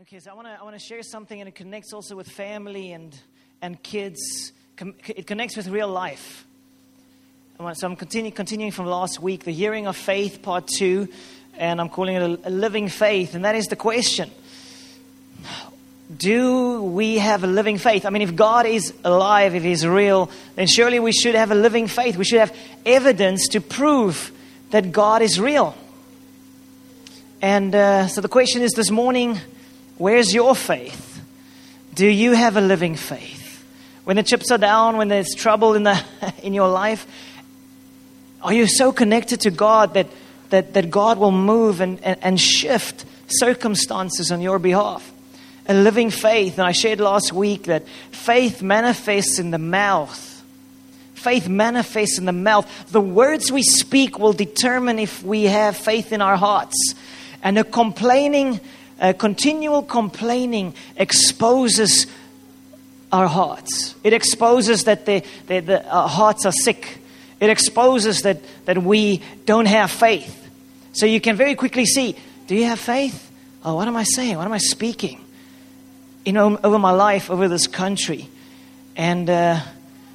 Okay, so I want to I want to share something, and it connects also with family and and kids. It connects with real life. So I'm continue, continuing from last week, the hearing of faith, part two, and I'm calling it a, a living faith, and that is the question: Do we have a living faith? I mean, if God is alive, if He's real, then surely we should have a living faith. We should have evidence to prove that God is real. And uh, so the question is this morning where's your faith? Do you have a living faith? When the chips are down, when there's trouble in, the, in your life, are you so connected to God that, that, that God will move and, and, and shift circumstances on your behalf? A living faith, and I shared last week that faith manifests in the mouth. Faith manifests in the mouth. The words we speak will determine if we have faith in our hearts. And a complaining, a continual complaining exposes our hearts. It exposes that the, the, the, our hearts are sick. It exposes that, that we don't have faith. So you can very quickly see do you have faith? Oh, what am I saying? What am I speaking? You know, over my life, over this country. And uh,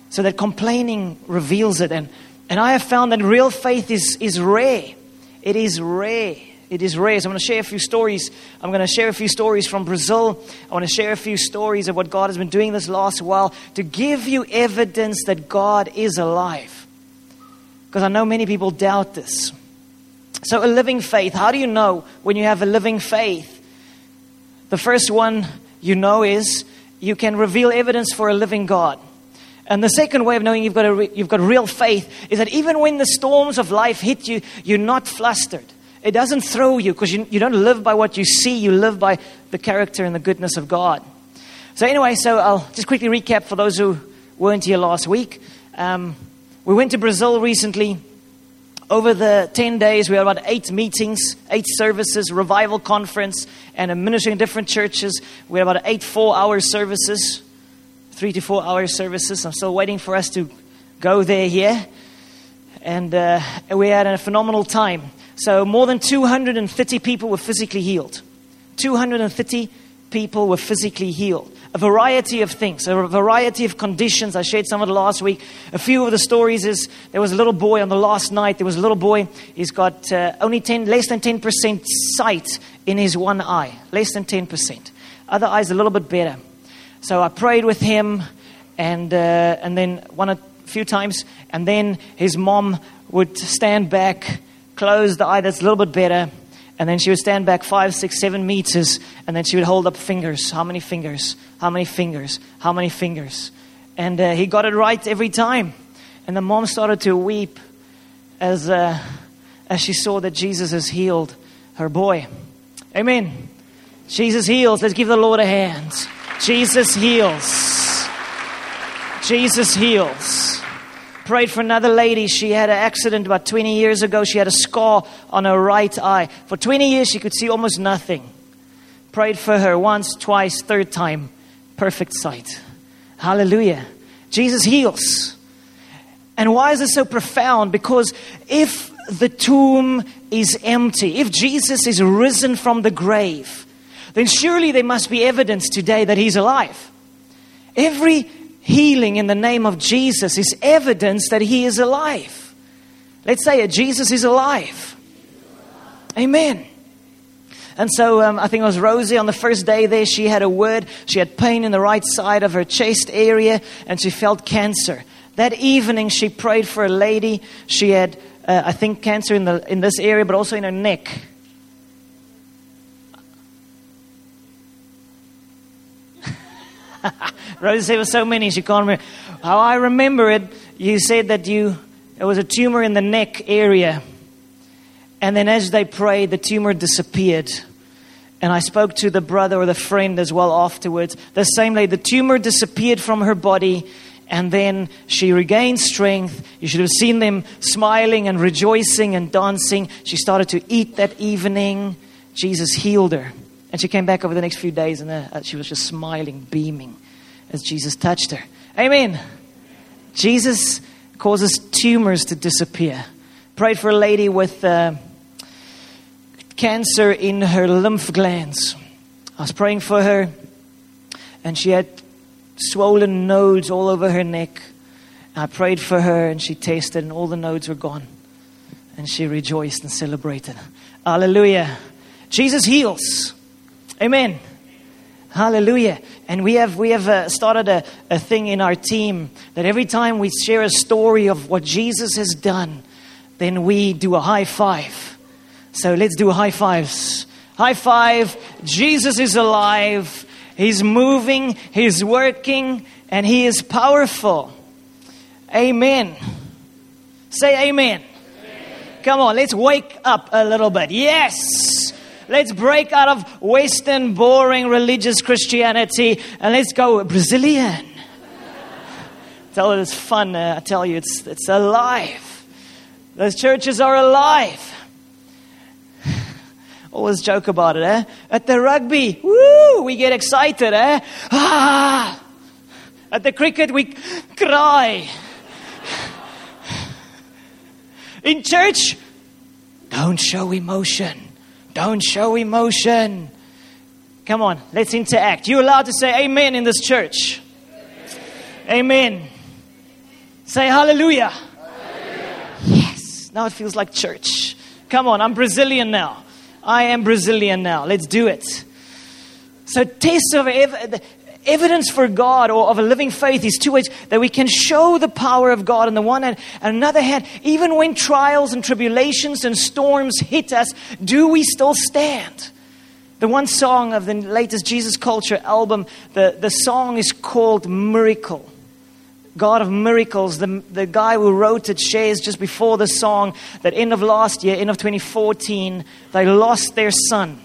so that complaining reveals it. And, and I have found that real faith is, is rare. It is rare. It is raised. I'm going to share a few stories. I'm going to share a few stories from Brazil. I want to share a few stories of what God has been doing this last while to give you evidence that God is alive. Because I know many people doubt this. So, a living faith. How do you know when you have a living faith? The first one you know is you can reveal evidence for a living God. And the second way of knowing you've got, a re- you've got real faith is that even when the storms of life hit you, you're not flustered. It doesn't throw you because you, you don't live by what you see, you live by the character and the goodness of God. So, anyway, so I'll just quickly recap for those who weren't here last week. Um, we went to Brazil recently. Over the 10 days, we had about eight meetings, eight services, revival conference, and a ministry in different churches. We had about eight four hour services, three to four hour services. I'm still waiting for us to go there here. And uh, we had a phenomenal time. So, more than 230 people were physically healed. 230 people were physically healed. A variety of things, a variety of conditions. I shared some of the last week. A few of the stories is there was a little boy on the last night. There was a little boy. He's got uh, only 10, less than 10% sight in his one eye. Less than 10%. Other eyes a little bit better. So I prayed with him, and uh, and then one a few times, and then his mom would stand back, close the eye that's a little bit better, and then she would stand back five, six, seven meters, and then she would hold up fingers. How many fingers? How many fingers? How many fingers? And uh, he got it right every time. And the mom started to weep as, uh, as she saw that Jesus has healed her boy. Amen. Jesus heals. Let's give the Lord a hand. Jesus heals. Jesus heals. Prayed for another lady. She had an accident about 20 years ago. She had a scar on her right eye. For 20 years, she could see almost nothing. Prayed for her once, twice, third time. Perfect sight. Hallelujah. Jesus heals. And why is this so profound? Because if the tomb is empty, if Jesus is risen from the grave, then surely there must be evidence today that he's alive. Every healing in the name of Jesus is evidence that he is alive. Let's say it Jesus is alive. Amen. And so um, I think it was Rosie on the first day there. She had a word. She had pain in the right side of her chest area and she felt cancer. That evening, she prayed for a lady. She had, uh, I think, cancer in, the, in this area, but also in her neck. Said there were so many she can't remember. How I remember it, you said that you there was a tumor in the neck area, and then as they prayed, the tumor disappeared. And I spoke to the brother or the friend as well afterwards. The same lady, the tumor disappeared from her body, and then she regained strength. You should have seen them smiling and rejoicing and dancing. She started to eat that evening. Jesus healed her. And she came back over the next few days and uh, she was just smiling, beaming as Jesus touched her. Amen. Jesus causes tumors to disappear. Prayed for a lady with uh, cancer in her lymph glands. I was praying for her, and she had swollen nodes all over her neck. I prayed for her, and she tasted, and all the nodes were gone. And she rejoiced and celebrated. Hallelujah. Jesus heals. Amen. Hallelujah. And we have, we have uh, started a, a thing in our team that every time we share a story of what Jesus has done, then we do a high five. So let's do high fives. High five. Jesus is alive. He's moving. He's working. And He is powerful. Amen. Say amen. amen. Come on, let's wake up a little bit. Yes. Let's break out of Western, boring religious Christianity and let's go Brazilian. tell it it's fun. Uh, I tell you, it's, it's alive. Those churches are alive. Always joke about it, eh? At the rugby, woo, we get excited, eh? Ah! At the cricket, we cry. In church, don't show emotion. Don't show emotion. Come on, let's interact. You're allowed to say amen in this church. Amen. amen. Say hallelujah. hallelujah. Yes. Now it feels like church. Come on, I'm Brazilian now. I am Brazilian now. Let's do it. So, taste of ev- evidence for God or of a living faith is two ways that we can show the power of God on the one hand. And on another hand, even when trials and tribulations and storms hit us, do we still stand? The one song of the latest Jesus Culture album, the, the song is called Miracle. God of miracles. The, the guy who wrote it shares just before the song that end of last year, end of 2014, they lost their son.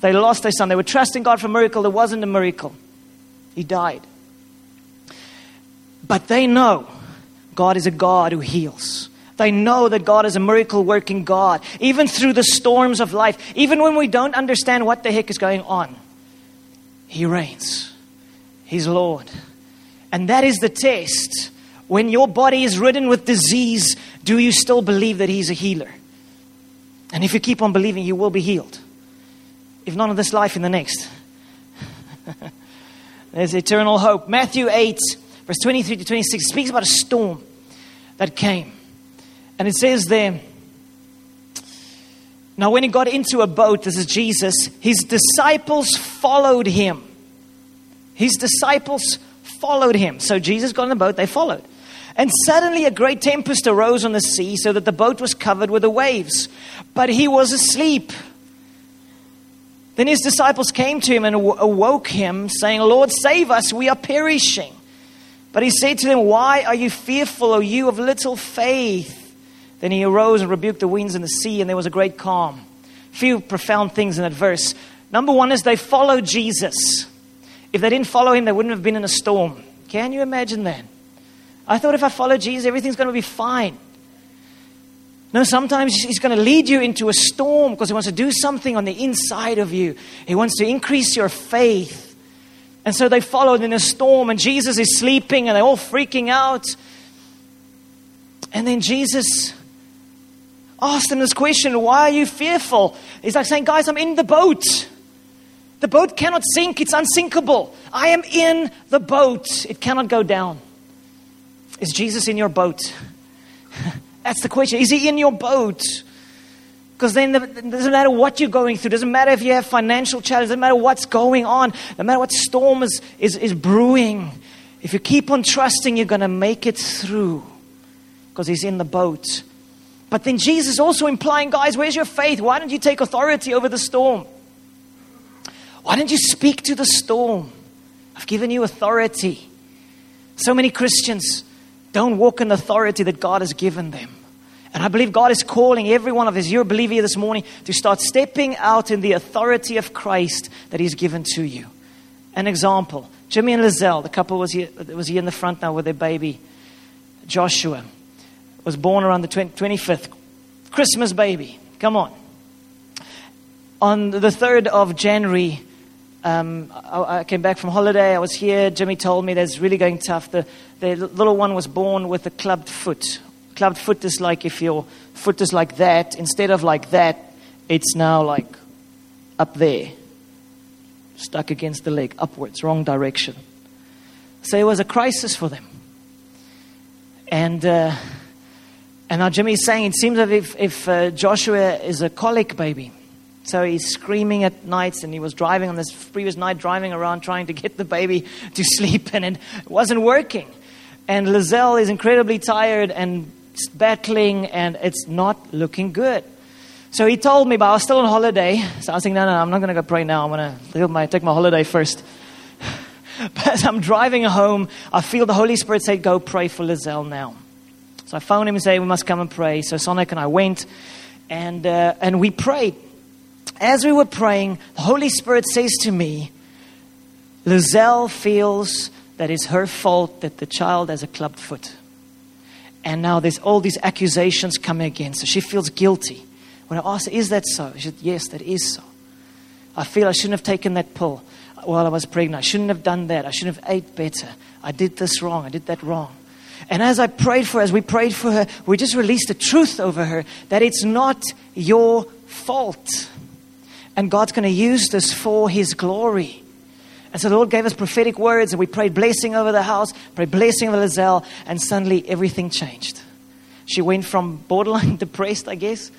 They lost their son. They were trusting God for a miracle. There wasn't a miracle. He died. But they know God is a God who heals. They know that God is a miracle working God, even through the storms of life, even when we don't understand what the heck is going on. He reigns, He's Lord. And that is the test. When your body is ridden with disease, do you still believe that He's a healer? And if you keep on believing, you will be healed. If not in this life, in the next. There's eternal hope. Matthew 8, verse 23 to 26 speaks about a storm that came. And it says there, now when he got into a boat, this is Jesus, his disciples followed him. His disciples followed him. So Jesus got in the boat, they followed. And suddenly a great tempest arose on the sea, so that the boat was covered with the waves. But he was asleep. Then his disciples came to him and awoke him, saying, Lord, save us, we are perishing. But he said to them, Why are you fearful, O you of little faith? Then he arose and rebuked the winds and the sea, and there was a great calm. Few profound things in that verse. Number one is they followed Jesus. If they didn't follow him, they wouldn't have been in a storm. Can you imagine that? I thought if I follow Jesus, everything's going to be fine. No, sometimes He's going to lead you into a storm because He wants to do something on the inside of you. He wants to increase your faith. And so they followed in a storm, and Jesus is sleeping, and they're all freaking out. And then Jesus asked them this question Why are you fearful? He's like saying, Guys, I'm in the boat. The boat cannot sink, it's unsinkable. I am in the boat, it cannot go down. Is Jesus in your boat? That's the question. Is he in your boat? Because then it doesn't matter what you're going through, doesn't matter if you have financial challenges, doesn't matter what's going on, no matter what storm is, is, is brewing. If you keep on trusting, you're going to make it through because he's in the boat. But then Jesus also implying, guys, where's your faith? Why don't you take authority over the storm? Why don't you speak to the storm? I've given you authority. So many Christians don't walk in authority that God has given them. And I believe God is calling every one of us, you're a believer this morning, to start stepping out in the authority of Christ that He's given to you. An example Jimmy and Lizelle, the couple was here, was here in the front now with their baby. Joshua was born around the 25th. Christmas baby. Come on. On the 3rd of January, um, I, I, came back from holiday. I was here. Jimmy told me that's really going tough. The, the little one was born with a clubbed foot. Clubbed foot is like if your foot is like that, instead of like that, it's now like up there. stuck against the leg, upwards, wrong direction. So it was a crisis for them. And, uh, and now Jimmy's saying it seems as if, if uh, Joshua is a colic baby. So he's screaming at nights, and he was driving on this previous night, driving around trying to get the baby to sleep, and it wasn't working. And Lizelle is incredibly tired and battling, and it's not looking good. So he told me, but I was still on holiday. So I was thinking, no, no, I'm not going to go pray now. I'm going to take my holiday first. but as I'm driving home, I feel the Holy Spirit say, go pray for Lizelle now. So I phoned him and said, we must come and pray. So Sonica and I went, and, uh, and we prayed. As we were praying, the Holy Spirit says to me, Lizelle feels that it's her fault that the child has a clubbed foot. And now there's all these accusations coming against her. She feels guilty. When I asked her, Is that so? She said, Yes, that is so. I feel I shouldn't have taken that pill while I was pregnant. I shouldn't have done that. I shouldn't have ate better. I did this wrong. I did that wrong. And as I prayed for her, as we prayed for her, we just released the truth over her that it's not your fault. And God's going to use this for His glory. And so the Lord gave us prophetic words, and we prayed blessing over the house, prayed blessing over Lizelle, and suddenly everything changed. She went from borderline depressed, I guess,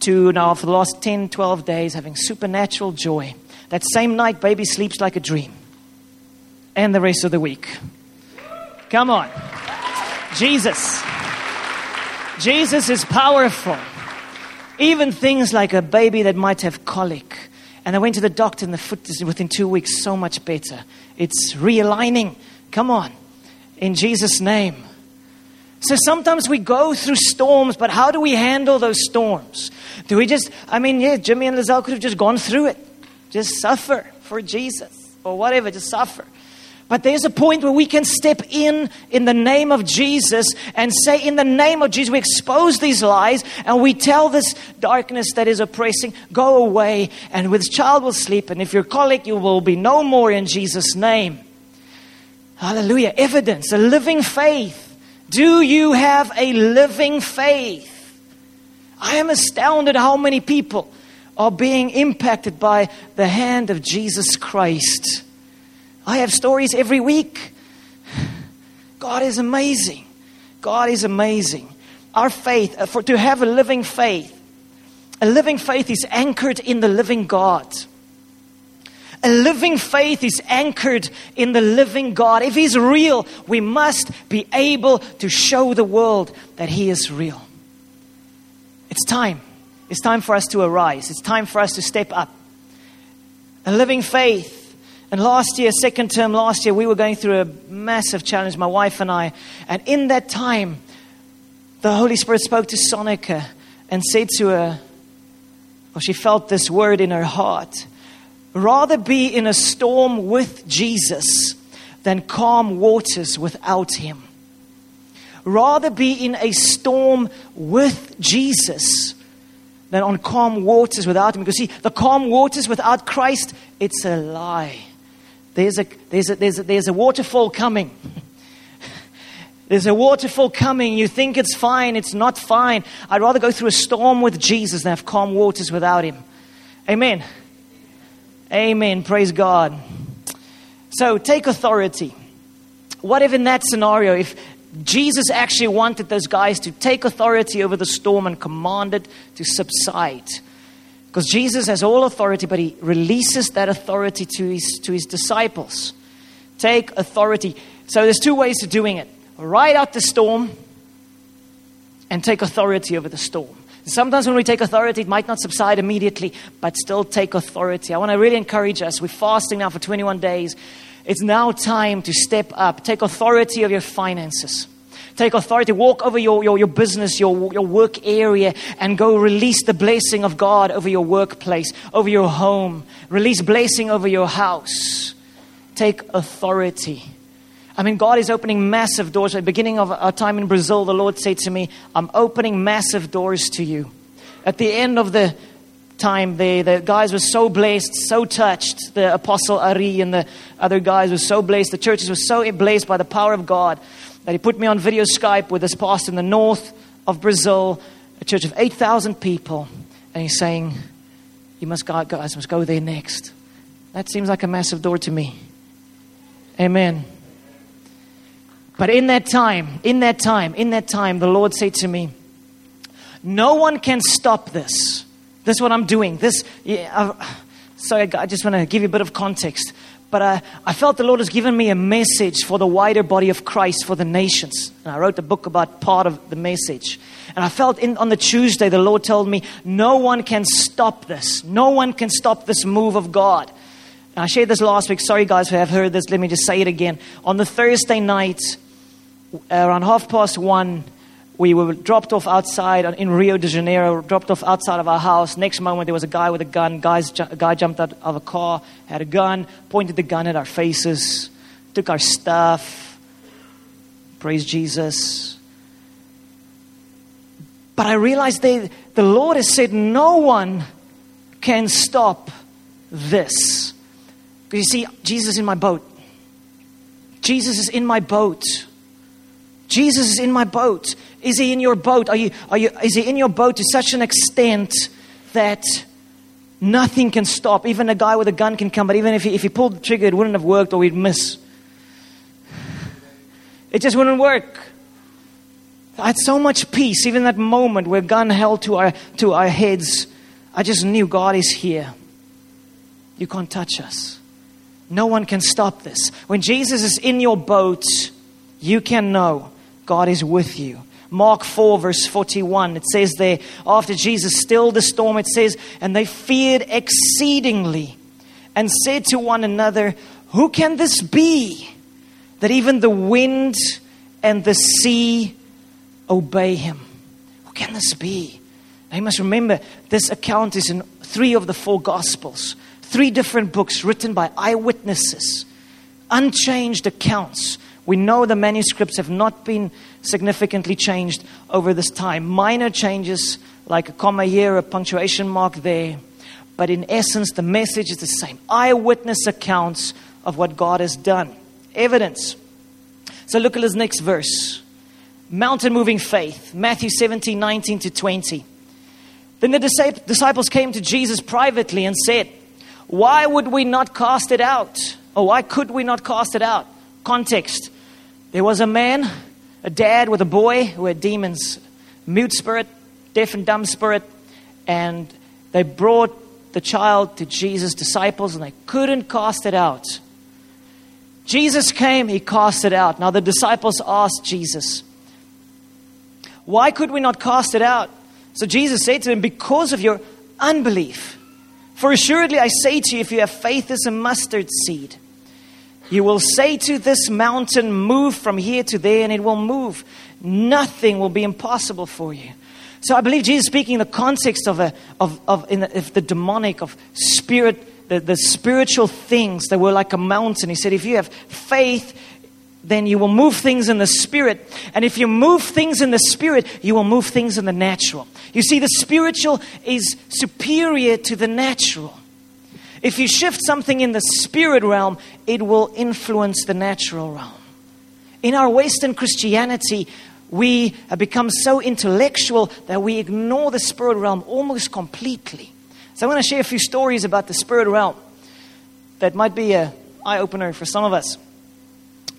to now for the last 10, 12 days having supernatural joy. That same night, baby sleeps like a dream. And the rest of the week. Come on. Jesus. Jesus is powerful. Even things like a baby that might have colic and I went to the doctor, and the foot is within two weeks so much better. It's realigning. Come on. In Jesus' name. So sometimes we go through storms, but how do we handle those storms? Do we just, I mean, yeah, Jimmy and Lizelle could have just gone through it. Just suffer for Jesus or whatever, just suffer. But there's a point where we can step in in the name of Jesus and say, In the name of Jesus, we expose these lies and we tell this darkness that is oppressing, go away, and with child will sleep. And if you're colic, you will be no more in Jesus' name. Hallelujah. Evidence, a living faith. Do you have a living faith? I am astounded how many people are being impacted by the hand of Jesus Christ. I have stories every week. God is amazing. God is amazing. Our faith, uh, for to have a living faith, a living faith is anchored in the living God. A living faith is anchored in the living God. If He's real, we must be able to show the world that He is real. It's time. It's time for us to arise. It's time for us to step up. A living faith and last year, second term last year, we were going through a massive challenge, my wife and I. And in that time, the Holy Spirit spoke to Sonica and said to her, or she felt this word in her heart rather be in a storm with Jesus than calm waters without him. Rather be in a storm with Jesus than on calm waters without him. Because see, the calm waters without Christ, it's a lie. There's a, there's a, there's a, there's a waterfall coming. There's a waterfall coming. You think it's fine. It's not fine. I'd rather go through a storm with Jesus than have calm waters without Him. Amen. Amen. Praise God. So take authority. What if in that scenario, if Jesus actually wanted those guys to take authority over the storm and command it to subside? Because Jesus has all authority, but he releases that authority to his, to his disciples. Take authority. So there's two ways of doing it ride out the storm and take authority over the storm. Sometimes when we take authority, it might not subside immediately, but still take authority. I want to really encourage us. We're fasting now for 21 days. It's now time to step up, take authority of your finances take authority, walk over your, your, your business, your, your work area, and go release the blessing of God over your workplace, over your home. Release blessing over your house. Take authority. I mean, God is opening massive doors. At the beginning of our time in Brazil, the Lord said to me, I'm opening massive doors to you. At the end of the time there, the guys were so blessed, so touched. The apostle Ari and the other guys were so blessed. The churches were so blessed by the power of God that he put me on video Skype with this pastor in the north of Brazil, a church of 8,000 people. And he's saying, You must go, guys must go there next. That seems like a massive door to me. Amen. But in that time, in that time, in that time, the Lord said to me, No one can stop this. This is what I'm doing. This, yeah, I, sorry, I just want to give you a bit of context. But I, I felt the Lord has given me a message for the wider body of Christ for the nations. And I wrote a book about part of the message. And I felt in, on the Tuesday, the Lord told me, No one can stop this. No one can stop this move of God. And I shared this last week. Sorry, guys, who have heard this. Let me just say it again. On the Thursday night, around half past one, we were dropped off outside in Rio de Janeiro, dropped off outside of our house. Next moment, there was a guy with a gun. Guys, a guy jumped out of a car, had a gun, pointed the gun at our faces, took our stuff. Praise Jesus. But I realized they, the Lord has said, no one can stop this. Because you see, Jesus is in my boat. Jesus is in my boat. Jesus is in my boat. Is he in your boat? Are you, are you, is he in your boat to such an extent that nothing can stop? Even a guy with a gun can come, but even if he, if he pulled the trigger, it wouldn't have worked or we'd miss. It just wouldn't work. I had so much peace, even that moment where gun held to our, to our heads. I just knew God is here. You can't touch us. No one can stop this. When Jesus is in your boat, you can know God is with you. Mark 4, verse 41, it says there, after Jesus stilled the storm, it says, And they feared exceedingly and said to one another, Who can this be that even the wind and the sea obey him? Who can this be? Now you must remember, this account is in three of the four Gospels, three different books written by eyewitnesses, unchanged accounts we know the manuscripts have not been significantly changed over this time. Minor changes, like a comma here, a punctuation mark there. But in essence, the message is the same eyewitness accounts of what God has done. Evidence. So look at this next verse mountain moving faith, Matthew 17 19 to 20. Then the disciples came to Jesus privately and said, Why would we not cast it out? Or why could we not cast it out? Context there was a man, a dad with a boy who had demons, mute spirit, deaf and dumb spirit, and they brought the child to Jesus' disciples and they couldn't cast it out. Jesus came, he cast it out. Now the disciples asked Jesus, Why could we not cast it out? So Jesus said to them, Because of your unbelief. For assuredly I say to you, if you have faith as a mustard seed, you will say to this mountain, Move from here to there, and it will move. Nothing will be impossible for you. So I believe Jesus speaking in the context of, a, of, of, the, of the demonic, of spirit, the, the spiritual things that were like a mountain. He said, if you have faith, then you will move things in the spirit. And if you move things in the spirit, you will move things in the natural. You see, the spiritual is superior to the natural. If you shift something in the spirit realm, it will influence the natural realm. In our Western Christianity, we have become so intellectual that we ignore the spirit realm almost completely. So I want to share a few stories about the spirit realm that might be an eye opener for some of us.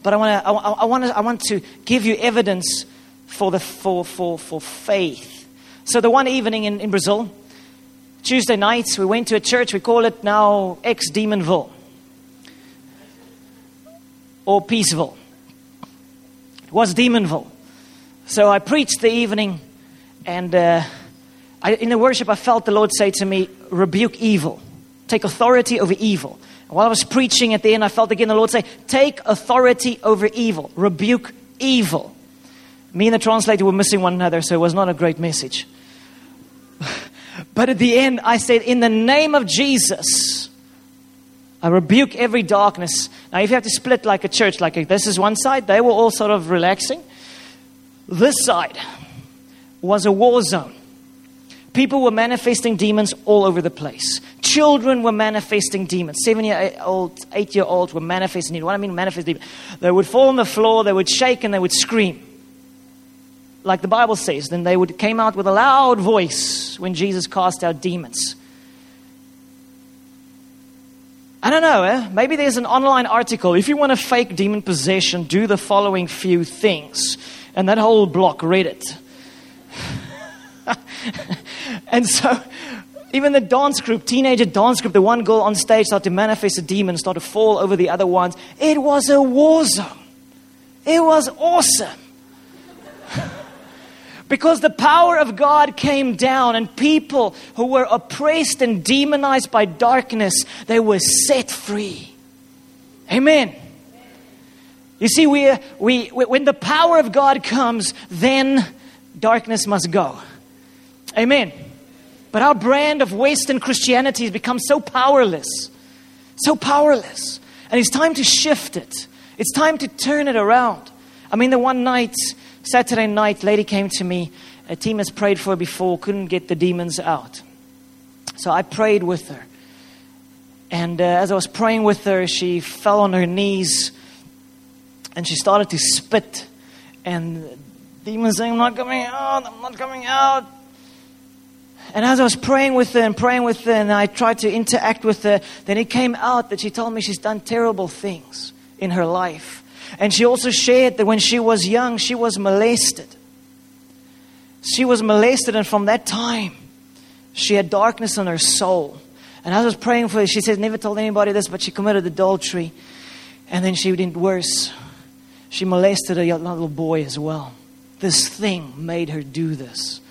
But I want to, I, I, want to, I want to give you evidence for, the, for, for, for faith. So the one evening in, in Brazil, Tuesday nights, we went to a church, we call it now ex Demonville or Peaceville. It was Demonville. So I preached the evening, and uh, I, in the worship, I felt the Lord say to me, Rebuke evil, take authority over evil. And while I was preaching at the end, I felt again the Lord say, Take authority over evil, rebuke evil. Me and the translator were missing one another, so it was not a great message. But at the end, I said, In the name of Jesus, I rebuke every darkness. Now, if you have to split like a church, like this is one side, they were all sort of relaxing. This side was a war zone. People were manifesting demons all over the place. Children were manifesting demons. Seven year old, eight year olds were manifesting demons. What I mean, manifest demons? They would fall on the floor, they would shake, and they would scream like the Bible says, then they would came out with a loud voice when Jesus cast out demons. I don't know, eh? maybe there's an online article. If you want to fake demon possession, do the following few things. And that whole block read it. and so, even the dance group, teenager dance group, the one girl on stage started to manifest a demon, started to fall over the other ones. It was a war zone. It was awesome. because the power of God came down, and people who were oppressed and demonized by darkness, they were set free. Amen. You see, uh, we, we, when the power of God comes, then darkness must go. Amen. But our brand of Western Christianity has become so powerless, so powerless. And it's time to shift it. It's time to turn it around. I mean, the one night, Saturday night, lady came to me. A team has prayed for her before, couldn't get the demons out. So I prayed with her. And uh, as I was praying with her, she fell on her knees and she started to spit. And demons saying, I'm not coming out, I'm not coming out. And as I was praying with her and praying with her, and I tried to interact with her, then it came out that she told me she's done terrible things in her life. And she also shared that when she was young, she was molested. She was molested, and from that time, she had darkness in her soul. And I was praying for her, she said, never told anybody this, but she committed adultery. And then she did worse. She molested a little boy as well. This thing made her do this.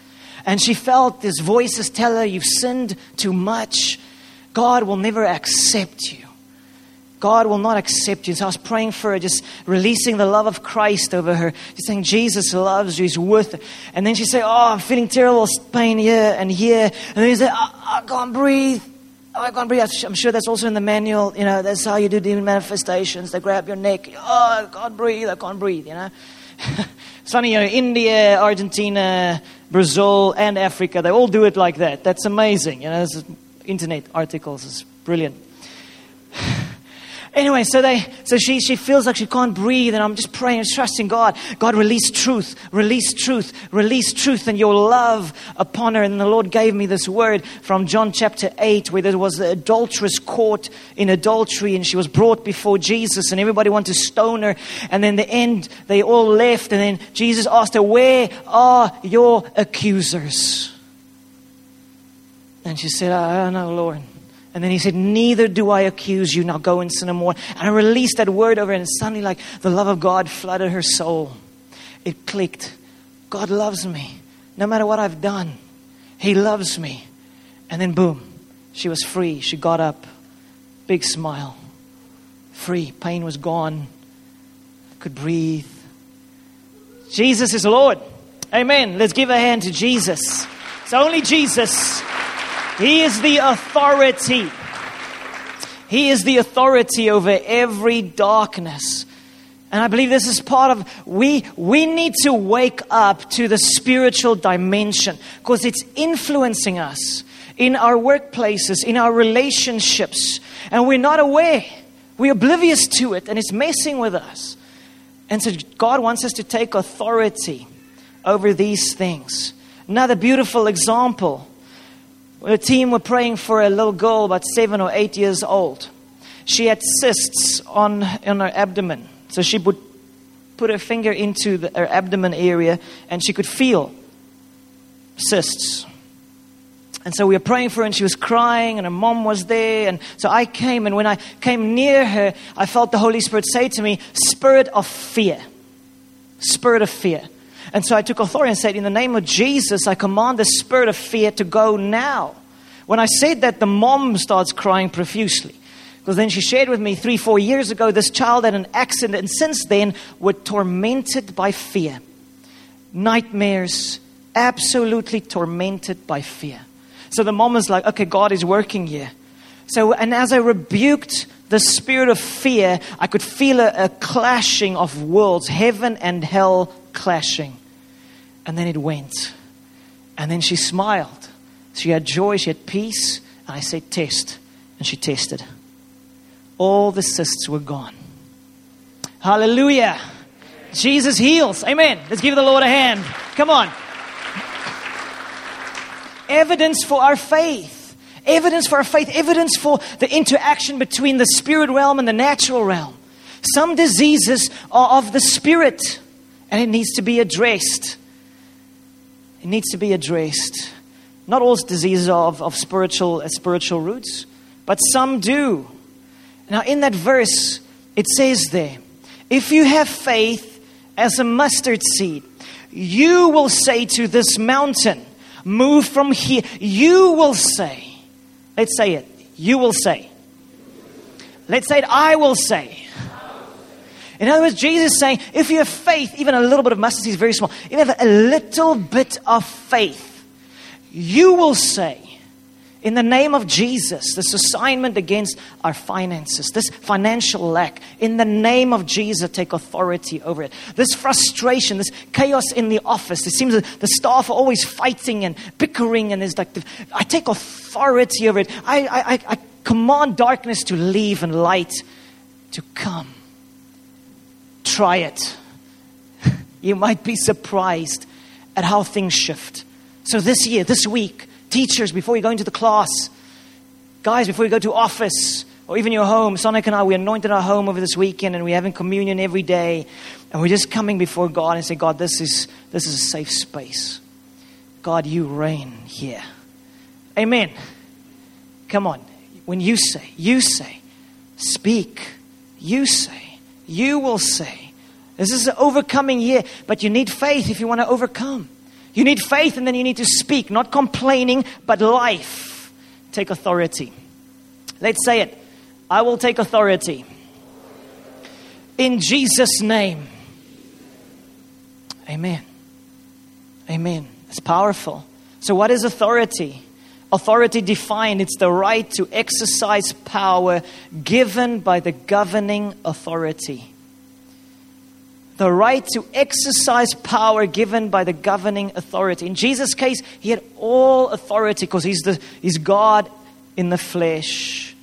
And she felt these voices tell her, You've sinned too much. God will never accept you. God will not accept you. So I was praying for her, just releasing the love of Christ over her, just saying, Jesus loves you, He's worth it. And then she said, Oh, I'm feeling terrible pain here and here. And then he said, I, I can't breathe. Oh, I can't breathe. I'm sure that's also in the manual. You know, that's how you do demon manifestations. They grab your neck. Oh, I can't breathe. I can't breathe, you know. it's funny, you know, India, Argentina, Brazil, and Africa, they all do it like that. That's amazing. You know, internet articles. is brilliant. Anyway, so they, so she, she feels like she can't breathe, and I'm just praying and trusting God. God, release truth, release truth, release truth, and your love upon her. And the Lord gave me this word from John chapter 8, where there was the adulteress caught in adultery, and she was brought before Jesus, and everybody wanted to stone her. And then the end, they all left, and then Jesus asked her, Where are your accusers? And she said, I don't know, Lord. And then he said, Neither do I accuse you. Now go and sin no more. And I released that word over and suddenly, like the love of God flooded her soul. It clicked. God loves me. No matter what I've done, He loves me. And then, boom, she was free. She got up. Big smile. Free. Pain was gone. Could breathe. Jesus is Lord. Amen. Let's give a hand to Jesus. It's only Jesus. He is the authority. He is the authority over every darkness. And I believe this is part of we we need to wake up to the spiritual dimension because it's influencing us in our workplaces, in our relationships, and we're not aware. We're oblivious to it and it's messing with us. And so God wants us to take authority over these things. Another beautiful example the team were praying for a little girl about seven or eight years old. She had cysts on, on her abdomen. So she would put her finger into the, her abdomen area and she could feel cysts. And so we were praying for her, and she was crying, and her mom was there. And so I came, and when I came near her, I felt the Holy Spirit say to me, Spirit of fear. Spirit of fear. And so I took authority and said, In the name of Jesus, I command the spirit of fear to go now. When I said that, the mom starts crying profusely. Because then she shared with me three, four years ago, this child had an accident, and since then were tormented by fear. Nightmares, absolutely tormented by fear. So the mom is like, okay, God is working here. So, and as I rebuked the spirit of fear, I could feel a, a clashing of worlds, heaven and hell clashing. And then it went. And then she smiled. She had joy, she had peace. And I said, Test. And she tested. All the cysts were gone. Hallelujah. Jesus heals. Amen. Let's give the Lord a hand. Come on. Evidence for our faith evidence for our faith, evidence for the interaction between the spirit realm and the natural realm. Some diseases are of the spirit, and it needs to be addressed. It needs to be addressed. Not all diseases are of, of spiritual, uh, spiritual roots, but some do. Now, in that verse, it says there, if you have faith as a mustard seed, you will say to this mountain, Move from here. You will say, let's say it. You will say. Let's say it. I will say. In other words, Jesus is saying, if you have faith, even a little bit of mustard seed is very small. If you have a little bit of faith, you will say, in the name of Jesus, this assignment against our finances, this financial lack, in the name of Jesus, take authority over it. This frustration, this chaos in the office, it seems that the staff are always fighting and bickering, and there's like, I take authority over it. I, I, I command darkness to leave and light to come. Try it. you might be surprised at how things shift. So, this year, this week, teachers, before you go into the class, guys, before you go to office, or even your home, Sonica and I, we anointed our home over this weekend and we're having communion every day. And we're just coming before God and say, God, this is, this is a safe space. God, you reign here. Amen. Come on. When you say, you say, speak, you say, you will say. This is an overcoming year, but you need faith if you want to overcome. You need faith and then you need to speak, not complaining, but life. Take authority. Let's say it. I will take authority. In Jesus' name. Amen. Amen. It's powerful. So, what is authority? Authority defined, it's the right to exercise power given by the governing authority the right to exercise power given by the governing authority. In Jesus' case, he had all authority because he's, the, he's God in the flesh,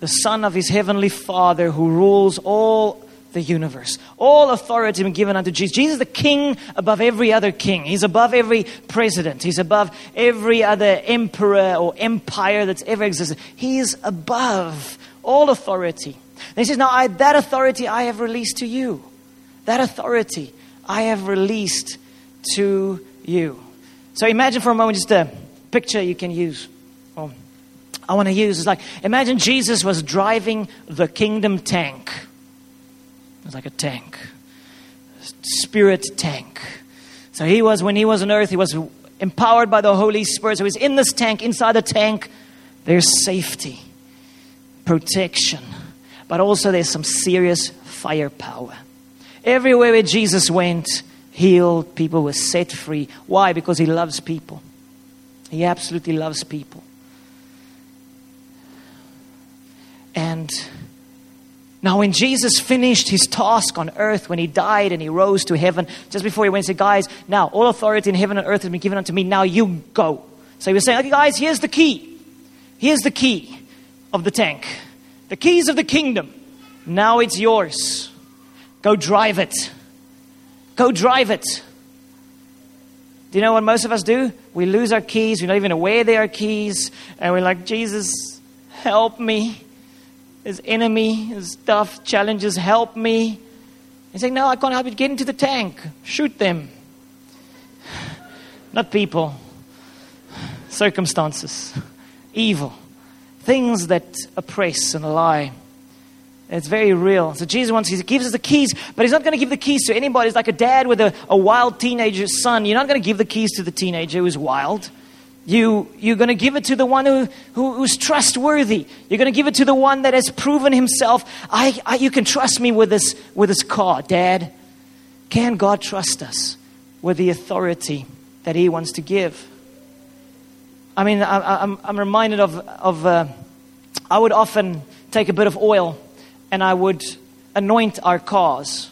the Son of his heavenly Father who rules all the universe. All authority been given unto Jesus. Jesus is the king above every other king. He's above every president. He's above every other emperor or empire that's ever existed. He is above all authority. And he says, Now I, that authority I have released to you. That authority I have released to you. So imagine for a moment just a picture you can use. Oh, I want to use is like imagine Jesus was driving the kingdom tank. It's like a tank, spirit tank. So he was when he was on earth, he was empowered by the Holy Spirit. So he's in this tank. Inside the tank, there's safety, protection, but also there's some serious firepower. Everywhere where Jesus went, healed, people were set free. Why? Because he loves people. He absolutely loves people. And now, when Jesus finished his task on earth, when he died and he rose to heaven, just before he went, he said, Guys, now all authority in heaven and earth has been given unto me. Now you go. So he was saying, Okay, guys, here's the key. Here's the key of the tank. The keys of the kingdom. Now it's yours. Go drive it. Go drive it. Do you know what most of us do? We lose our keys. We're not even aware they are keys. And we're like, Jesus, help me. His enemy, his stuff, challenges, help me. He's saying, No, I can't help you. Get into the tank. Shoot them. Not people, circumstances, evil, things that oppress and lie. It's very real. So Jesus wants, he gives us the keys, but he's not going to give the keys to anybody. It's like a dad with a, a wild teenager son. You're not going to give the keys to the teenager who's wild. You, you're going to give it to the one who, who, who's trustworthy. You're going to give it to the one that has proven himself. I, I, you can trust me with this, with this car, Dad. Can God trust us with the authority that He wants to give? I mean, I, am I'm, I'm reminded of, of uh, I would often take a bit of oil and I would anoint our cars.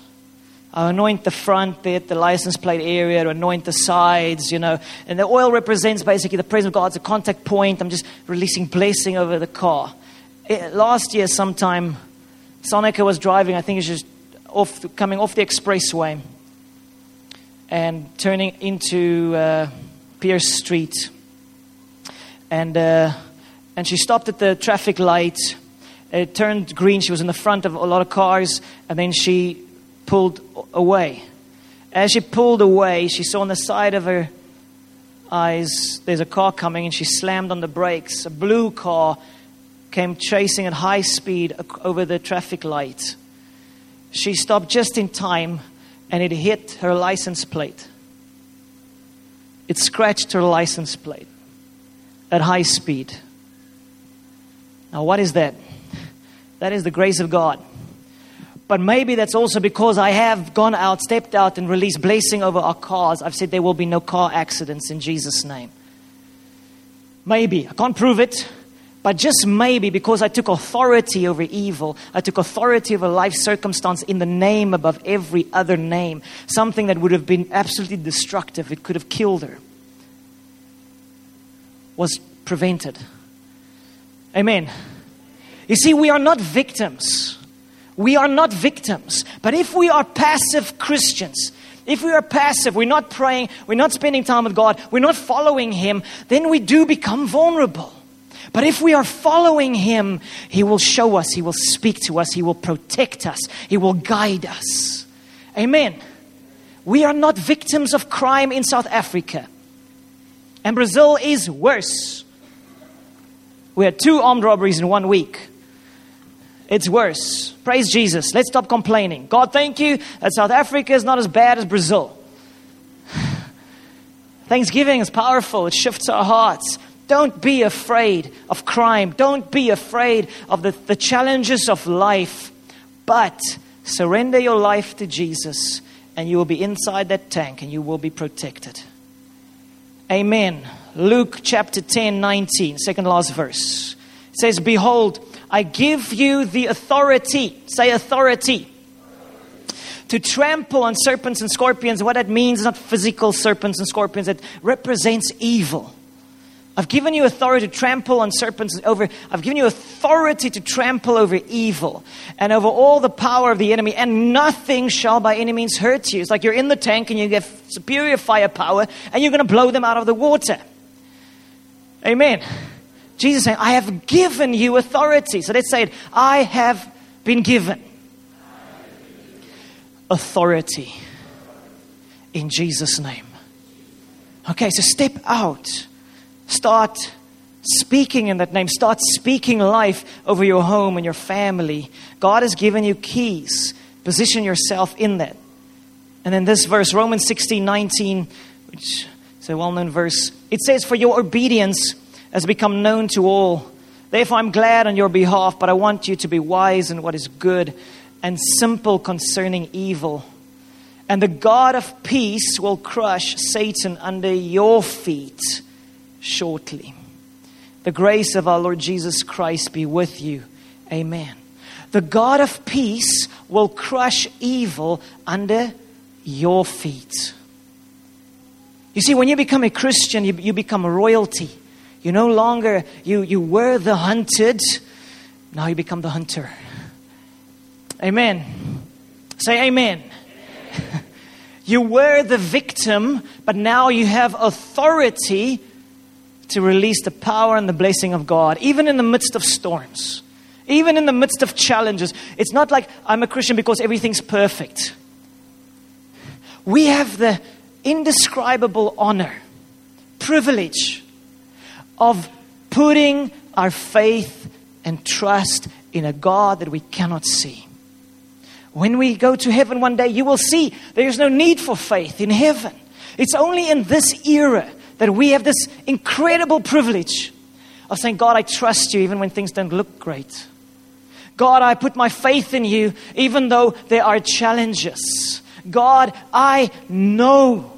I anoint the front bit, the license plate area, anoint the sides, you know. And the oil represents basically the presence of God. It's a contact point. I'm just releasing blessing over the car. It, last year, sometime, Sonica was driving, I think it's just off, coming off the expressway and turning into uh, Pierce Street. And uh, and she stopped at the traffic light. It turned green. She was in the front of a lot of cars, and then she pulled away. As she pulled away, she saw on the side of her eyes there's a car coming, and she slammed on the brakes. A blue car came chasing at high speed over the traffic light. She stopped just in time, and it hit her license plate. It scratched her license plate at high speed. Now, what is that? That is the grace of God. But maybe that's also because I have gone out, stepped out, and released blessing over our cars. I've said there will be no car accidents in Jesus' name. Maybe. I can't prove it. But just maybe because I took authority over evil, I took authority over life circumstance in the name above every other name, something that would have been absolutely destructive, it could have killed her, was prevented. Amen. You see, we are not victims. We are not victims. But if we are passive Christians, if we are passive, we're not praying, we're not spending time with God, we're not following Him, then we do become vulnerable. But if we are following Him, He will show us, He will speak to us, He will protect us, He will guide us. Amen. We are not victims of crime in South Africa. And Brazil is worse. We had two armed robberies in one week. It's worse. Praise Jesus. Let's stop complaining. God, thank you that South Africa is not as bad as Brazil. Thanksgiving is powerful, it shifts our hearts. Don't be afraid of crime. Don't be afraid of the, the challenges of life. But surrender your life to Jesus, and you will be inside that tank and you will be protected. Amen. Luke chapter 10, 19, second last verse. It says, Behold, I give you the authority. Say authority. To trample on serpents and scorpions. What that means is not physical serpents and scorpions, it represents evil. I've given you authority to trample on serpents over I've given you authority to trample over evil and over all the power of the enemy and nothing shall by any means hurt you. It's like you're in the tank and you get superior firepower and you're going to blow them out of the water. Amen. Jesus saying, I have given you authority. So let's say it. I have been given authority in Jesus' name. Okay, so step out. Start speaking in that name. Start speaking life over your home and your family. God has given you keys. Position yourself in that. And then this verse, Romans 16 19, which is a well known verse, it says, For your obedience has become known to all. Therefore, I'm glad on your behalf, but I want you to be wise in what is good and simple concerning evil. And the God of peace will crush Satan under your feet shortly. The grace of our Lord Jesus Christ be with you. Amen. The God of peace will crush evil under your feet. You see, when you become a Christian, you, you become royalty. You no longer, you, you were the hunted, now you become the hunter. Amen. Say amen. amen. you were the victim, but now you have authority to release the power and the blessing of God, even in the midst of storms, even in the midst of challenges. It's not like I'm a Christian because everything's perfect. We have the indescribable honor, privilege of putting our faith and trust in a God that we cannot see. When we go to heaven one day, you will see there is no need for faith in heaven. It's only in this era that we have this incredible privilege of saying, God, I trust you even when things don't look great. God, I put my faith in you even though there are challenges. God, I know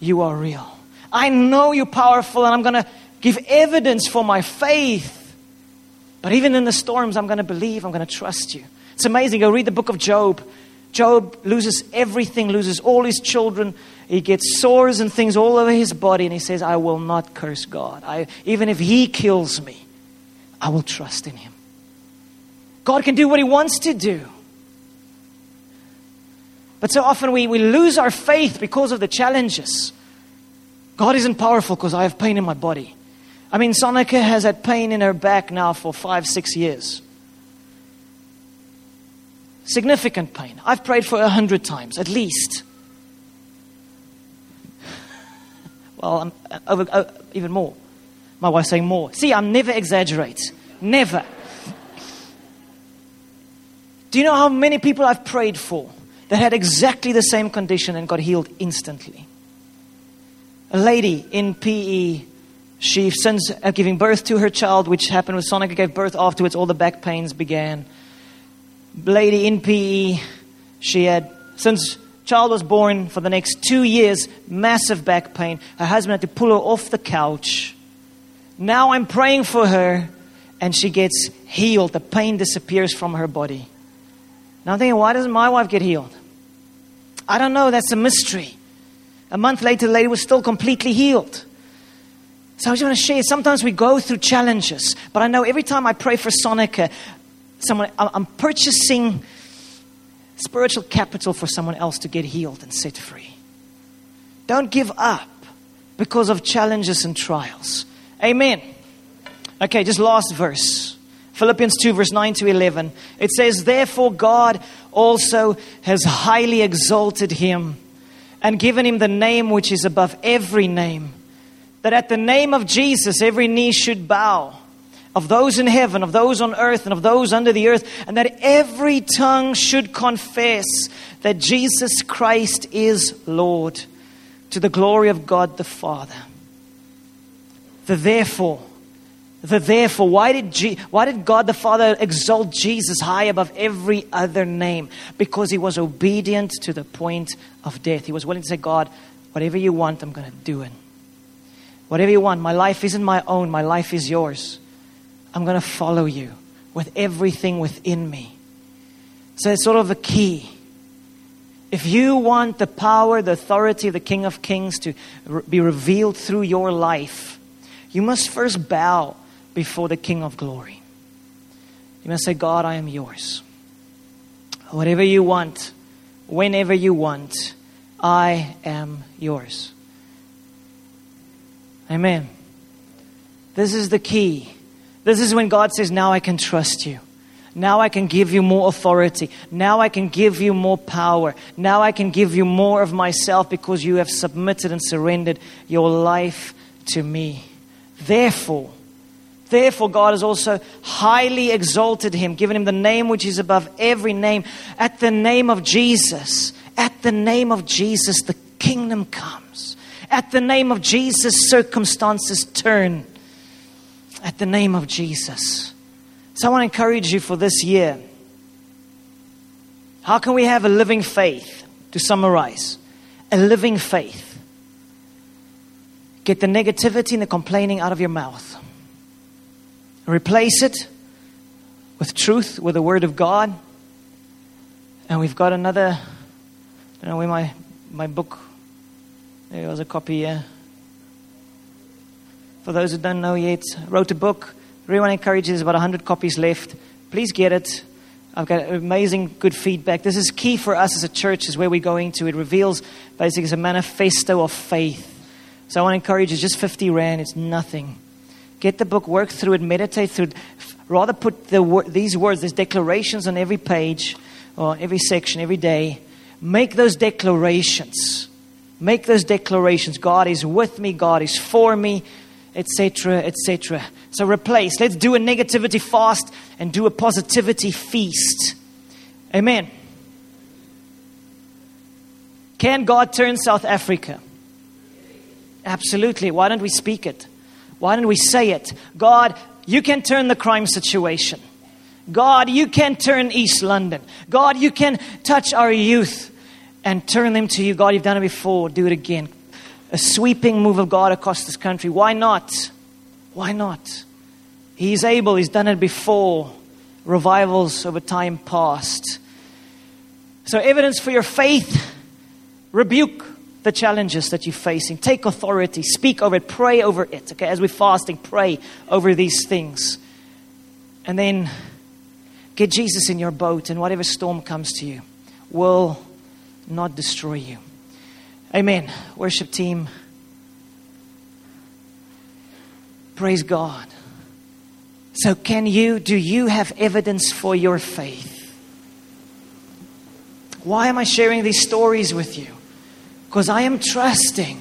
you are real. I know you're powerful, and I'm going to give evidence for my faith. But even in the storms, I'm going to believe, I'm going to trust you. It's amazing. Go read the book of Job. Job loses everything, loses all his children. He gets sores and things all over his body, and he says, I will not curse God. I, even if he kills me, I will trust in him. God can do what he wants to do. But so often we, we lose our faith because of the challenges. God isn't powerful because I have pain in my body. I mean, Sonica has had pain in her back now for five, six years. Significant pain. I've prayed for a hundred times, at least. Well, uh, over, uh, even more. My wife's saying more. See, I'm never exaggerate. Never. Do you know how many people I've prayed for that had exactly the same condition and got healed instantly? A lady in PE, she, since uh, giving birth to her child, which happened with Sonica, gave birth afterwards, all the back pains began. Lady in PE, she had, since child was born for the next two years, massive back pain. Her husband had to pull her off the couch. Now I'm praying for her, and she gets healed. The pain disappears from her body. Now I'm thinking, why doesn't my wife get healed? I don't know. That's a mystery. A month later, the lady was still completely healed. So I just want to share. Sometimes we go through challenges, but I know every time I pray for Sonica, someone I'm purchasing spiritual capital for someone else to get healed and set free. Don't give up because of challenges and trials. Amen. Okay, just last verse. Philippians 2, verse 9 to 11. It says, Therefore, God also has highly exalted him and given him the name which is above every name, that at the name of Jesus every knee should bow of those in heaven, of those on earth, and of those under the earth, and that every tongue should confess that Jesus Christ is Lord to the glory of God the Father. The therefore, the therefore, why did, G- why did God the Father exalt Jesus high above every other name? Because he was obedient to the point of death. He was willing to say, God, whatever you want, I'm going to do it. Whatever you want, my life isn't my own, my life is yours. I'm going to follow you with everything within me. So it's sort of a key. If you want the power, the authority of the King of Kings to be revealed through your life, you must first bow before the King of Glory. You must say, God, I am yours. Whatever you want, whenever you want, I am yours. Amen. This is the key this is when God says, Now I can trust you. Now I can give you more authority. Now I can give you more power. Now I can give you more of myself because you have submitted and surrendered your life to me. Therefore, therefore God has also highly exalted him, given him the name which is above every name. At the name of Jesus, at the name of Jesus, the kingdom comes. At the name of Jesus, circumstances turn at the name of Jesus. So I want to encourage you for this year. How can we have a living faith? To summarize, a living faith. Get the negativity and the complaining out of your mouth. Replace it with truth, with the Word of God. And we've got another, I don't know where my, my book, there was a copy here. For those who don't know yet, wrote a book. Want to encourage. There's about 100 copies left. Please get it. I've got amazing good feedback. This is key for us as a church, is where we're going to. It reveals basically it's a manifesto of faith. So I want to encourage you, just 50 Rand, it's nothing. Get the book, work through it, meditate through it. Rather put the, these words, there's declarations on every page or every section, every day. Make those declarations. Make those declarations. God is with me, God is for me, etc., etc. So replace. Let's do a negativity fast and do a positivity feast. Amen. Can God turn South Africa? Absolutely. Why don't we speak it? Why don't we say it? God, you can turn the crime situation. God, you can turn East London. God, you can touch our youth and turn them to you. God, you've done it before. Do it again a sweeping move of God across this country. Why not? Why not? He's able, He's done it before. Revivals over time past. So, evidence for your faith rebuke the challenges that you're facing. Take authority, speak over it, pray over it. Okay, as we're fasting, pray over these things. And then get Jesus in your boat, and whatever storm comes to you will not destroy you. Amen. Worship team. Praise God. So, can you, do you have evidence for your faith? Why am I sharing these stories with you? Because I am trusting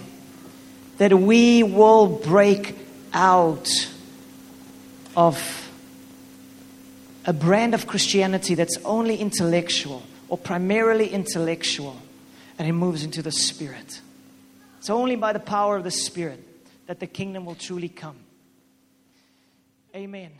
that we will break out of a brand of Christianity that's only intellectual or primarily intellectual and it moves into the Spirit. It's only by the power of the Spirit that the kingdom will truly come. Amen.